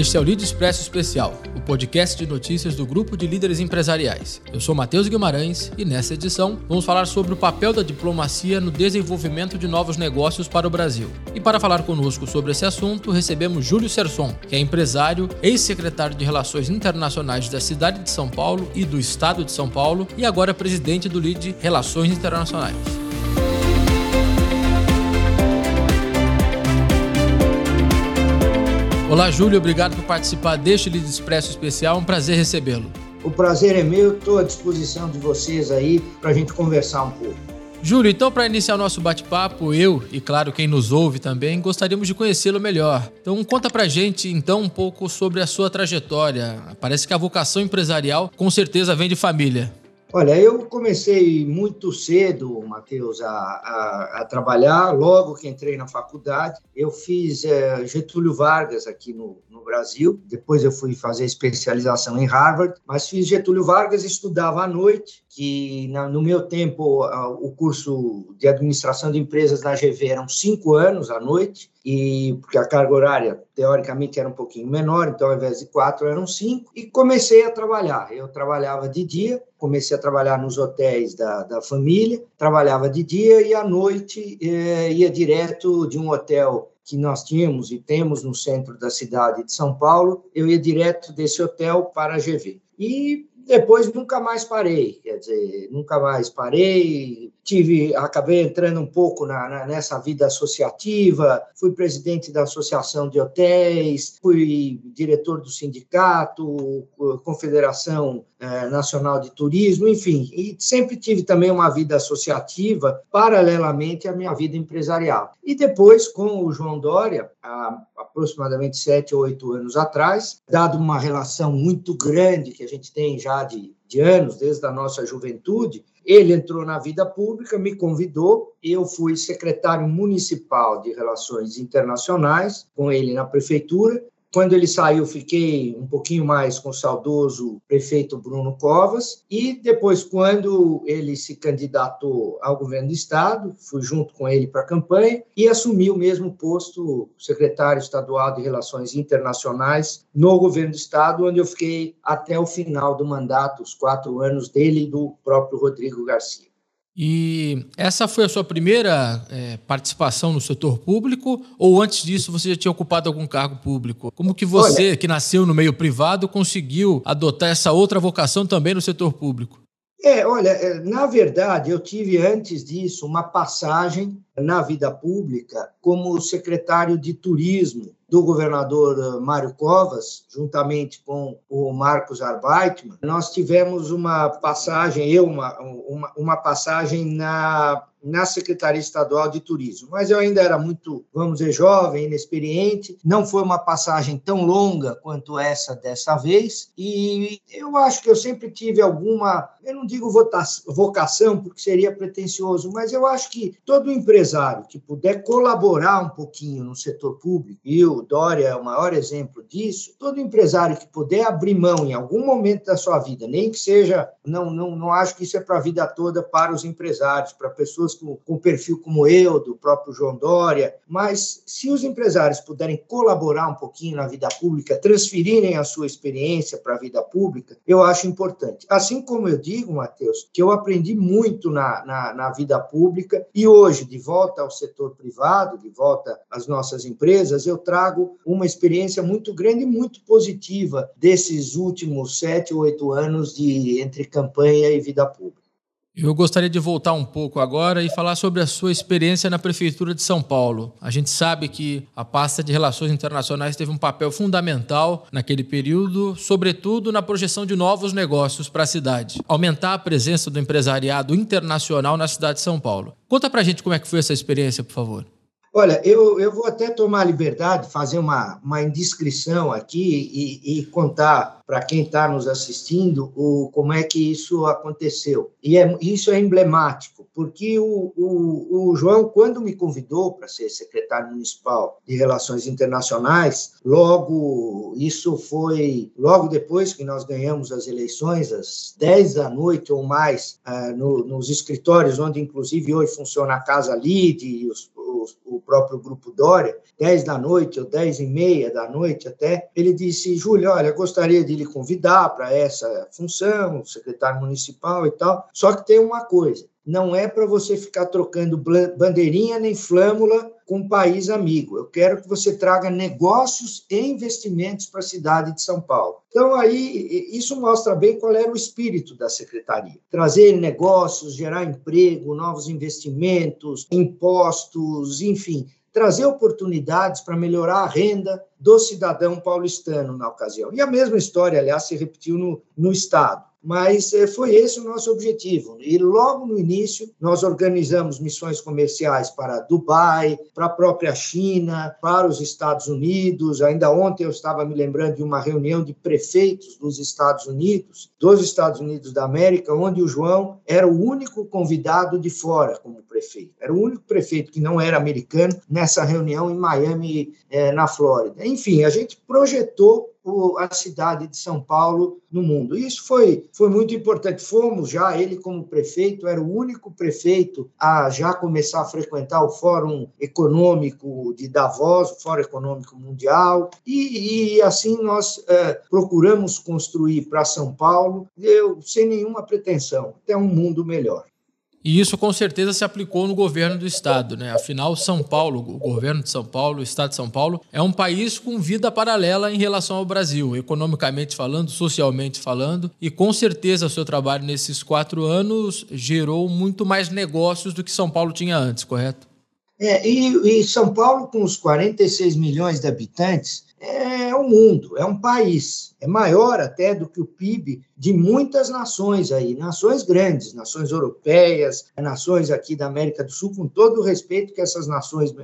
Este é o Lead Expresso Especial, o podcast de notícias do grupo de líderes empresariais. Eu sou Matheus Guimarães e nessa edição vamos falar sobre o papel da diplomacia no desenvolvimento de novos negócios para o Brasil. E para falar conosco sobre esse assunto, recebemos Júlio Serson, que é empresário, ex-secretário de Relações Internacionais da cidade de São Paulo e do estado de São Paulo e agora presidente do LID Relações Internacionais. Olá, Júlio, obrigado por participar deste Lead Expresso especial. Um prazer recebê-lo. O prazer é meu, estou à disposição de vocês aí para a gente conversar um pouco. Júlio, então para iniciar o nosso bate-papo, eu e claro quem nos ouve também gostaríamos de conhecê-lo melhor. Então conta pra gente então um pouco sobre a sua trajetória. Parece que a vocação empresarial com certeza vem de família. Olha, eu comecei muito cedo, Matheus, a, a, a, trabalhar. Logo que entrei na faculdade, eu fiz é, Getúlio Vargas aqui no, no, Brasil. Depois eu fui fazer especialização em Harvard, mas fiz Getúlio Vargas, estudava à noite, que na, no meu tempo o curso de administração de empresas na GV eram cinco anos à noite e porque a carga horária teoricamente era um pouquinho menor, então ao invés de quatro eram cinco, e comecei a trabalhar. Eu trabalhava de dia, comecei a trabalhar nos hotéis da, da família, trabalhava de dia e à noite eh, ia direto de um hotel que nós tínhamos e temos no centro da cidade de São Paulo, eu ia direto desse hotel para a GV. E depois nunca mais parei, quer dizer, nunca mais parei. Tive, acabei entrando um pouco na, na, nessa vida associativa. Fui presidente da associação de hotéis, fui diretor do sindicato, confederação eh, nacional de turismo, enfim. E sempre tive também uma vida associativa paralelamente à minha vida empresarial. E depois, com o João Dória, há aproximadamente sete ou oito anos atrás, dado uma relação muito grande que a gente tem já de, de anos, desde a nossa juventude, ele entrou na vida pública, me convidou, eu fui secretário municipal de Relações Internacionais com ele na prefeitura, quando ele saiu, fiquei um pouquinho mais com o saudoso prefeito Bruno Covas. E depois, quando ele se candidatou ao governo do Estado, fui junto com ele para a campanha e assumi o mesmo posto, secretário estadual de Relações Internacionais, no governo do Estado, onde eu fiquei até o final do mandato, os quatro anos dele e do próprio Rodrigo Garcia. E essa foi a sua primeira é, participação no setor público ou antes disso você já tinha ocupado algum cargo público? Como que você, Olha, que nasceu no meio privado, conseguiu adotar essa outra vocação também no setor público? É, olha, é, na verdade, eu tive antes disso uma passagem na vida pública como secretário de turismo do governador eh, Mário Covas, juntamente com o Marcos Arbeitman, nós tivemos uma passagem, eu uma, uma, uma passagem na na Secretaria Estadual de Turismo. Mas eu ainda era muito, vamos dizer, jovem, inexperiente. Não foi uma passagem tão longa quanto essa dessa vez. E eu acho que eu sempre tive alguma, eu não digo vocação, porque seria pretensioso, mas eu acho que todo empresário que puder colaborar um pouquinho no setor público, e o Dória é o maior exemplo disso, todo empresário que puder abrir mão em algum momento da sua vida, nem que seja, não, não, não acho que isso é para a vida toda para os empresários, para pessoas pessoas com, com perfil como eu, do próprio João Dória, mas se os empresários puderem colaborar um pouquinho na vida pública, transferirem a sua experiência para a vida pública, eu acho importante. Assim como eu digo, Matheus, que eu aprendi muito na, na, na vida pública e hoje, de volta ao setor privado, de volta às nossas empresas, eu trago uma experiência muito grande e muito positiva desses últimos sete ou oito anos de entre campanha e vida pública. Eu gostaria de voltar um pouco agora e falar sobre a sua experiência na Prefeitura de São Paulo. A gente sabe que a pasta de Relações Internacionais teve um papel fundamental naquele período, sobretudo na projeção de novos negócios para a cidade, aumentar a presença do empresariado internacional na cidade de São Paulo. Conta para a gente como é que foi essa experiência, por favor. Olha, eu, eu vou até tomar liberdade de fazer uma, uma indiscrição aqui e, e contar para quem está nos assistindo o, como é que isso aconteceu. E é, isso é emblemático, porque o, o, o João, quando me convidou para ser secretário municipal de Relações Internacionais, logo, isso foi logo depois que nós ganhamos as eleições, às 10 da noite ou mais, ah, no, nos escritórios, onde inclusive hoje funciona a Casa Lide e os o, próprio grupo Dória, 10 da noite ou 10 e meia da noite até, ele disse, Júlio, olha, gostaria de lhe convidar para essa função, secretário municipal e tal, só que tem uma coisa, não é para você ficar trocando bandeirinha nem flâmula com um país amigo. Eu quero que você traga negócios e investimentos para a cidade de São Paulo. Então, aí, isso mostra bem qual era o espírito da secretaria: trazer negócios, gerar emprego, novos investimentos, impostos, enfim, trazer oportunidades para melhorar a renda do cidadão paulistano na ocasião. E a mesma história, aliás, se repetiu no, no Estado mas eh, foi esse o nosso objetivo. E logo no início, nós organizamos missões comerciais para Dubai, para a própria China, para os Estados Unidos. Ainda ontem eu estava me lembrando de uma reunião de prefeitos dos Estados Unidos, dos Estados Unidos da América, onde o João era o único convidado de fora como prefeito. Era o único prefeito que não era americano nessa reunião em Miami, eh, na Flórida. Enfim, a gente projetou a cidade de São Paulo no mundo. Isso foi, foi muito importante. Fomos já, ele como prefeito, era o único prefeito a já começar a frequentar o Fórum Econômico de Davos, o Fórum Econômico Mundial, e, e assim nós é, procuramos construir para São Paulo, eu, sem nenhuma pretensão, até um mundo melhor. E isso com certeza se aplicou no governo do estado, né? Afinal, São Paulo, o governo de São Paulo, o estado de São Paulo, é um país com vida paralela em relação ao Brasil, economicamente falando, socialmente falando, e com certeza o seu trabalho nesses quatro anos gerou muito mais negócios do que São Paulo tinha antes, correto? É, e, e São Paulo, com os 46 milhões de habitantes, é o mundo, é um país. É maior até do que o PIB de muitas nações aí, nações grandes, nações europeias, nações aqui da América do Sul, com todo o respeito que essas nações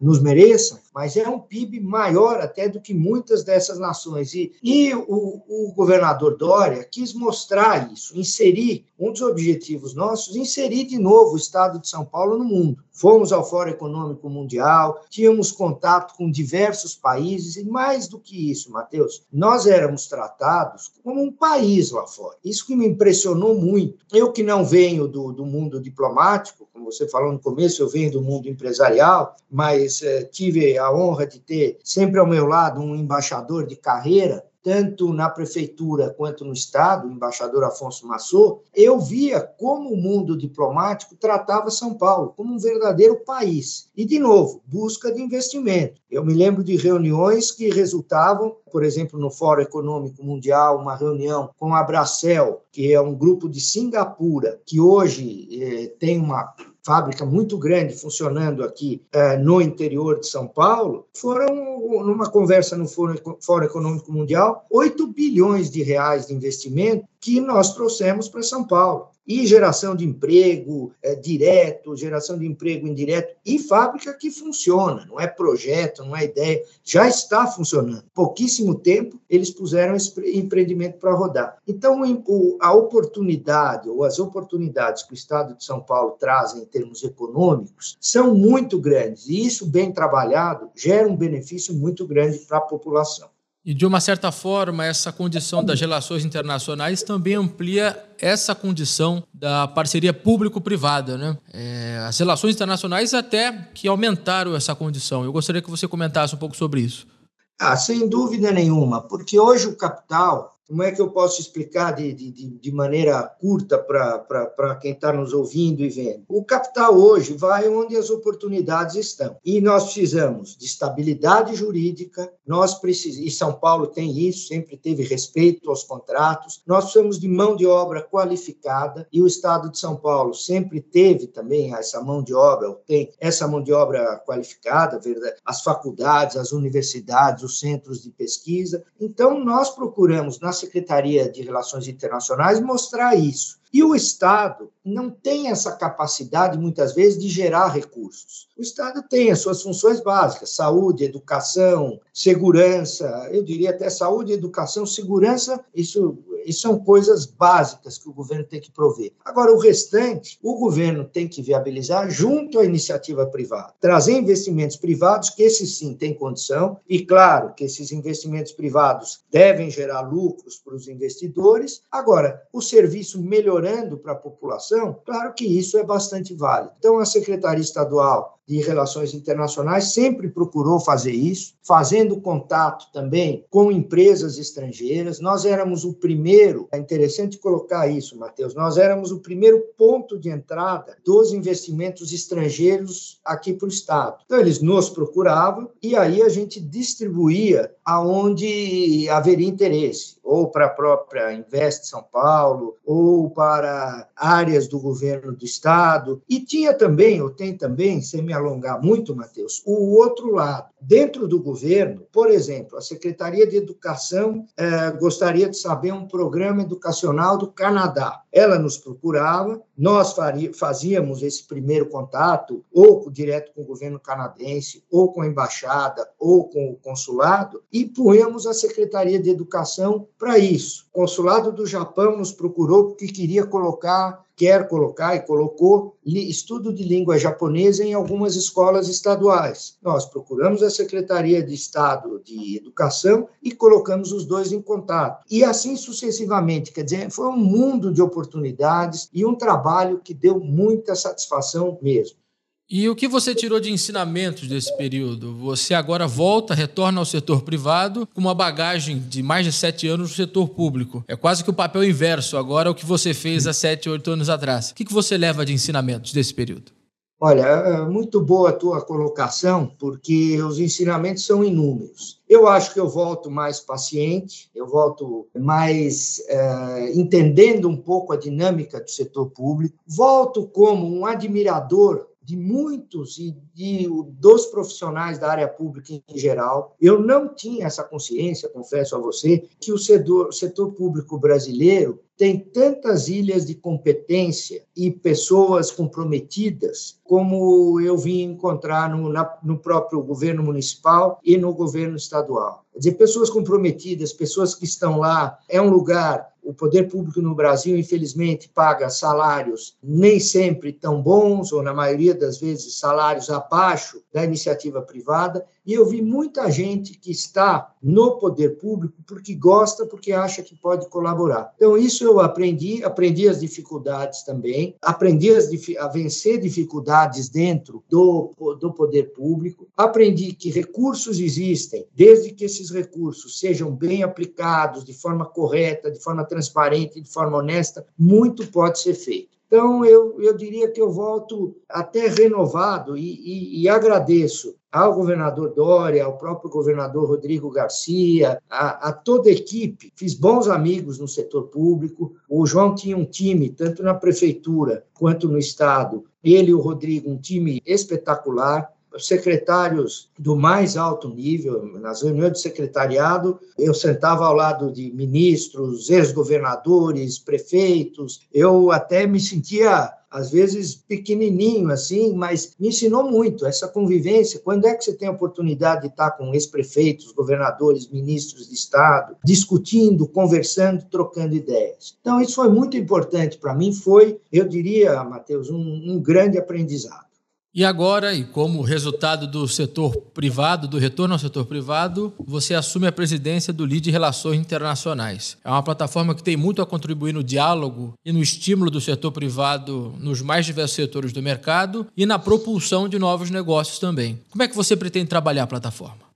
nos mereçam, mas é um PIB maior até do que muitas dessas nações. E, e o, o governador Dória quis mostrar isso, inserir um dos objetivos nossos, inserir de novo o Estado de São Paulo no mundo. Fomos ao Fórum Econômico Mundial, tínhamos contato com diversos países, e mais do que isso, Matheus, nós éramos tratados como um país lá fora. Isso que me impressionou muito. Eu que não venho do, do mundo diplomático, como você falou no começo, eu venho do mundo empresarial, mas eh, tive a honra de ter sempre ao meu lado um embaixador de carreira tanto na prefeitura quanto no Estado, o embaixador Afonso Massot, eu via como o mundo diplomático tratava São Paulo como um verdadeiro país. E, de novo, busca de investimento. Eu me lembro de reuniões que resultavam, por exemplo, no Fórum Econômico Mundial, uma reunião com a Bracel, que é um grupo de Singapura, que hoje eh, tem uma fábrica muito grande funcionando aqui eh, no interior de São Paulo, foram, numa conversa no Fórum, Fórum Econômico Mundial, 8 bilhões de reais de investimento que nós trouxemos para São Paulo e geração de emprego é, direto, geração de emprego indireto, e fábrica que funciona, não é projeto, não é ideia, já está funcionando. Pouquíssimo tempo eles puseram esse empreendimento para rodar. Então, a oportunidade, ou as oportunidades que o Estado de São Paulo traz em termos econômicos, são muito grandes, e isso, bem trabalhado, gera um benefício muito grande para a população. E, de uma certa forma, essa condição das relações internacionais também amplia essa condição da parceria público-privada. Né? É, as relações internacionais até que aumentaram essa condição. Eu gostaria que você comentasse um pouco sobre isso. Ah, sem dúvida nenhuma, porque hoje o capital como é que eu posso explicar de, de, de maneira curta para quem está nos ouvindo e vendo? O capital hoje vai onde as oportunidades estão. E nós precisamos de estabilidade jurídica, nós precisamos, e São Paulo tem isso, sempre teve respeito aos contratos, nós precisamos de mão de obra qualificada, e o Estado de São Paulo sempre teve também essa mão de obra, tem essa mão de obra qualificada, as faculdades, as universidades, os centros de pesquisa. Então, nós procuramos, nas Secretaria de Relações Internacionais mostrar isso. E o Estado não tem essa capacidade, muitas vezes, de gerar recursos. O Estado tem as suas funções básicas: saúde, educação, segurança, eu diria até saúde, educação, segurança, isso isso são coisas básicas que o governo tem que prover. Agora, o restante, o governo tem que viabilizar junto à iniciativa privada, trazer investimentos privados, que esses sim têm condição, e claro que esses investimentos privados devem gerar lucros para os investidores. Agora, o serviço melhorar melhorando para a população, claro que isso é bastante válido. Então, a Secretaria Estadual de Relações Internacionais sempre procurou fazer isso, fazendo contato também com empresas estrangeiras. Nós éramos o primeiro, é interessante colocar isso, Matheus, nós éramos o primeiro ponto de entrada dos investimentos estrangeiros aqui para o Estado. Então, eles nos procuravam e aí a gente distribuía aonde haveria interesse, ou para a própria Invest São Paulo, ou para áreas do governo do Estado. E tinha também, ou tem também, sem me alongar muito, Matheus, o outro lado. Dentro do governo, por exemplo, a Secretaria de Educação eh, gostaria de saber um programa educacional do Canadá. Ela nos procurava, nós faria, fazíamos esse primeiro contato, ou direto com o governo canadense, ou com a embaixada, ou com o consulado, e punhamos a Secretaria de Educação para isso. O consulado do Japão nos procurou porque queria colocar quer colocar e colocou estudo de língua japonesa em algumas escolas estaduais. Nós procuramos a Secretaria de Estado de Educação e colocamos os dois em contato. E assim sucessivamente, quer dizer, foi um mundo de oportunidades e um trabalho que deu muita satisfação mesmo. E o que você tirou de ensinamentos desse período? Você agora volta, retorna ao setor privado com uma bagagem de mais de sete anos no setor público. É quase que o papel inverso agora é o que você fez há sete, oito anos atrás. O que você leva de ensinamentos desse período? Olha, é muito boa a tua colocação, porque os ensinamentos são inúmeros. Eu acho que eu volto mais paciente, eu volto mais é, entendendo um pouco a dinâmica do setor público, volto como um admirador de muitos e de, dos profissionais da área pública em geral. Eu não tinha essa consciência, confesso a você, que o setor, setor público brasileiro tem tantas ilhas de competência e pessoas comprometidas como eu vim encontrar no, na, no próprio governo municipal e no governo estadual. Quer dizer, pessoas comprometidas, pessoas que estão lá, é um lugar o poder público no Brasil, infelizmente, paga salários nem sempre tão bons, ou na maioria das vezes salários abaixo da iniciativa privada, e eu vi muita gente que está no poder público porque gosta, porque acha que pode colaborar. Então, isso eu aprendi, aprendi as dificuldades também, aprendi a vencer dificuldades dentro do, do poder público, aprendi que recursos existem, desde que esses recursos sejam bem aplicados, de forma correta, de forma transparente, de forma honesta, muito pode ser feito. Então, eu, eu diria que eu volto até renovado e, e, e agradeço ao governador Dória, ao próprio governador Rodrigo Garcia, a, a, toda a equipe. Fiz bons amigos no setor público. O João tinha um time, tanto na prefeitura quanto no Estado. Ele e o Rodrigo, um time espetacular secretários do mais alto nível, nas reuniões de secretariado, eu sentava ao lado de ministros, ex-governadores, prefeitos, eu até me sentia às vezes pequenininho assim, mas me ensinou muito essa convivência. Quando é que você tem a oportunidade de estar com ex-prefeitos, governadores, ministros de estado, discutindo, conversando, trocando ideias? Então isso foi muito importante para mim, foi, eu diria, Matheus, um, um grande aprendizado. E agora, e como resultado do setor privado, do retorno ao setor privado, você assume a presidência do LID Relações Internacionais. É uma plataforma que tem muito a contribuir no diálogo e no estímulo do setor privado nos mais diversos setores do mercado e na propulsão de novos negócios também. Como é que você pretende trabalhar a plataforma?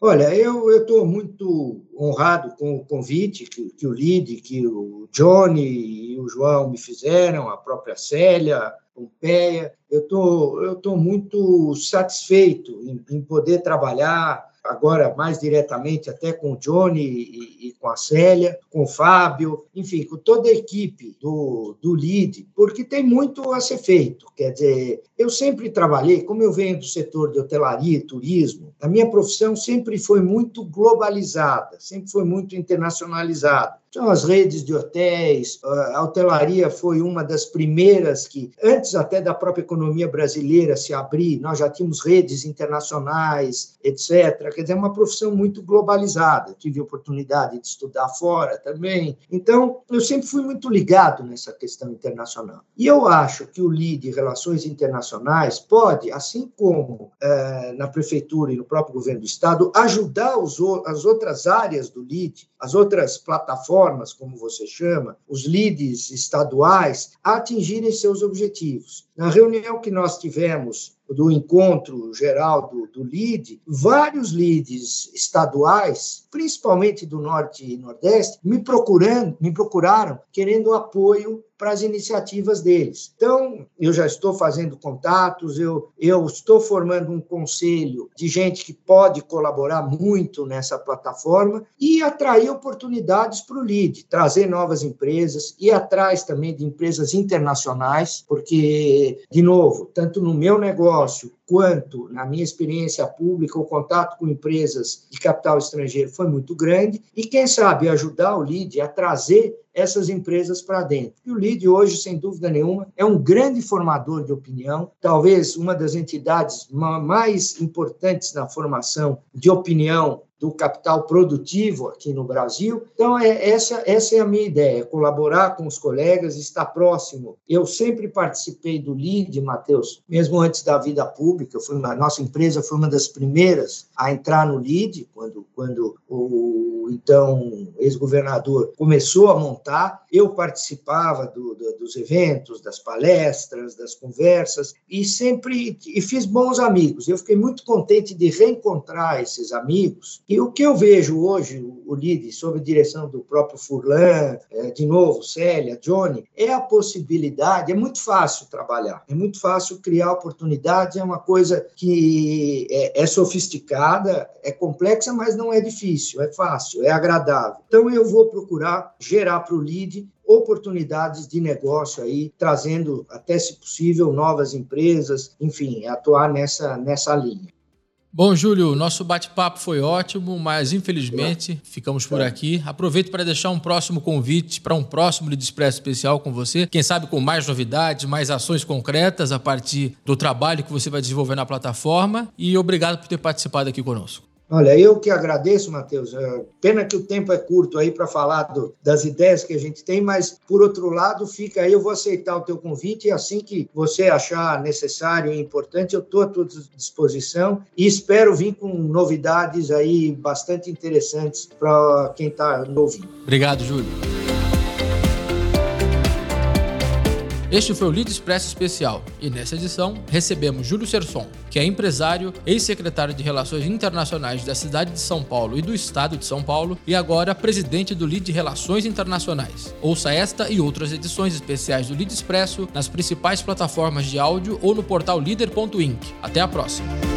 Olha, eu estou muito honrado com o convite que, que o LID, que o Johnny e o João me fizeram, a própria Célia, Pompeia. Eu tô, estou muito satisfeito em, em, poder trabalhar agora mais diretamente até com o Johnny e, e, com a Célia, com o Fábio, enfim, com toda a equipe do, do LID, porque tem muito a ser feito. Quer dizer, eu sempre trabalhei, como eu venho do setor de hotelaria e turismo, a minha profissão sempre foi muito globalizada, sempre foi muito internacionalizada. Então, as redes de hotéis, a hotelaria foi uma das primeiras que, antes até da própria economia brasileira se abrir, nós já tínhamos redes internacionais, etc. Quer dizer, é uma profissão muito globalizada. Eu tive oportunidade de estudar fora também. Então, eu sempre fui muito ligado nessa questão internacional. E eu acho que o LID, Relações Internacionais, pode, assim como é, na prefeitura e no próprio governo do Estado, ajudar os, as outras áreas do LID, as outras plataformas plataformas, como você chama, os leads estaduais, a atingirem seus objetivos. Na reunião que nós tivemos do encontro geral do, do LID, vários LIDs estaduais, principalmente do Norte e Nordeste, me procurando, me procuraram querendo apoio para as iniciativas deles. Então, eu já estou fazendo contatos, eu, eu estou formando um conselho de gente que pode colaborar muito nessa plataforma e atrair oportunidades para o LID, trazer novas empresas, ir atrás também de empresas internacionais, porque, de novo, tanto no meu negócio quanto na minha experiência pública, o contato com empresas de capital estrangeiro foi muito grande, e quem sabe ajudar o LID a trazer essas empresas para dentro. E o LID hoje, sem dúvida nenhuma, é um grande formador de opinião, talvez uma das entidades mais importantes na formação de opinião do capital produtivo aqui no Brasil. Então, é, essa, essa é a minha ideia, colaborar com os colegas, estar próximo. Eu sempre participei do LID, Matheus, mesmo antes da vida pública. Fui, a nossa empresa foi uma das primeiras a entrar no LID, quando, quando o então ex-governador começou a montar. Eu participava do, do, dos eventos, das palestras, das conversas, e sempre e fiz bons amigos. Eu fiquei muito contente de reencontrar esses amigos e o que eu vejo hoje, o LIDE, sob a direção do próprio Furlan, é, de novo, Célia, Johnny, é a possibilidade, é muito fácil trabalhar, é muito fácil criar oportunidades, é uma coisa que é, é sofisticada, é complexa, mas não é difícil, é fácil, é agradável. Então, eu vou procurar gerar para o LIDE oportunidades de negócio aí, trazendo, até se possível, novas empresas, enfim, atuar nessa, nessa linha. Bom, Júlio, nosso bate-papo foi ótimo, mas infelizmente ficamos por aqui. Aproveito para deixar um próximo convite para um próximo Lead Expresso especial com você. Quem sabe com mais novidades, mais ações concretas a partir do trabalho que você vai desenvolver na plataforma. E obrigado por ter participado aqui conosco. Olha, eu que agradeço, Matheus. É, pena que o tempo é curto aí para falar do, das ideias que a gente tem, mas por outro lado, fica aí, eu vou aceitar o teu convite e assim que você achar necessário e importante, eu estou à tua disposição e espero vir com novidades aí bastante interessantes para quem está ouvindo. Obrigado, Júlio. Este foi o Lead Expresso Especial e nessa edição recebemos Júlio Serson, que é empresário, ex-secretário de Relações Internacionais da cidade de São Paulo e do estado de São Paulo e agora presidente do Lead Relações Internacionais. Ouça esta e outras edições especiais do Lead Expresso nas principais plataformas de áudio ou no portal líder.inc. Até a próxima!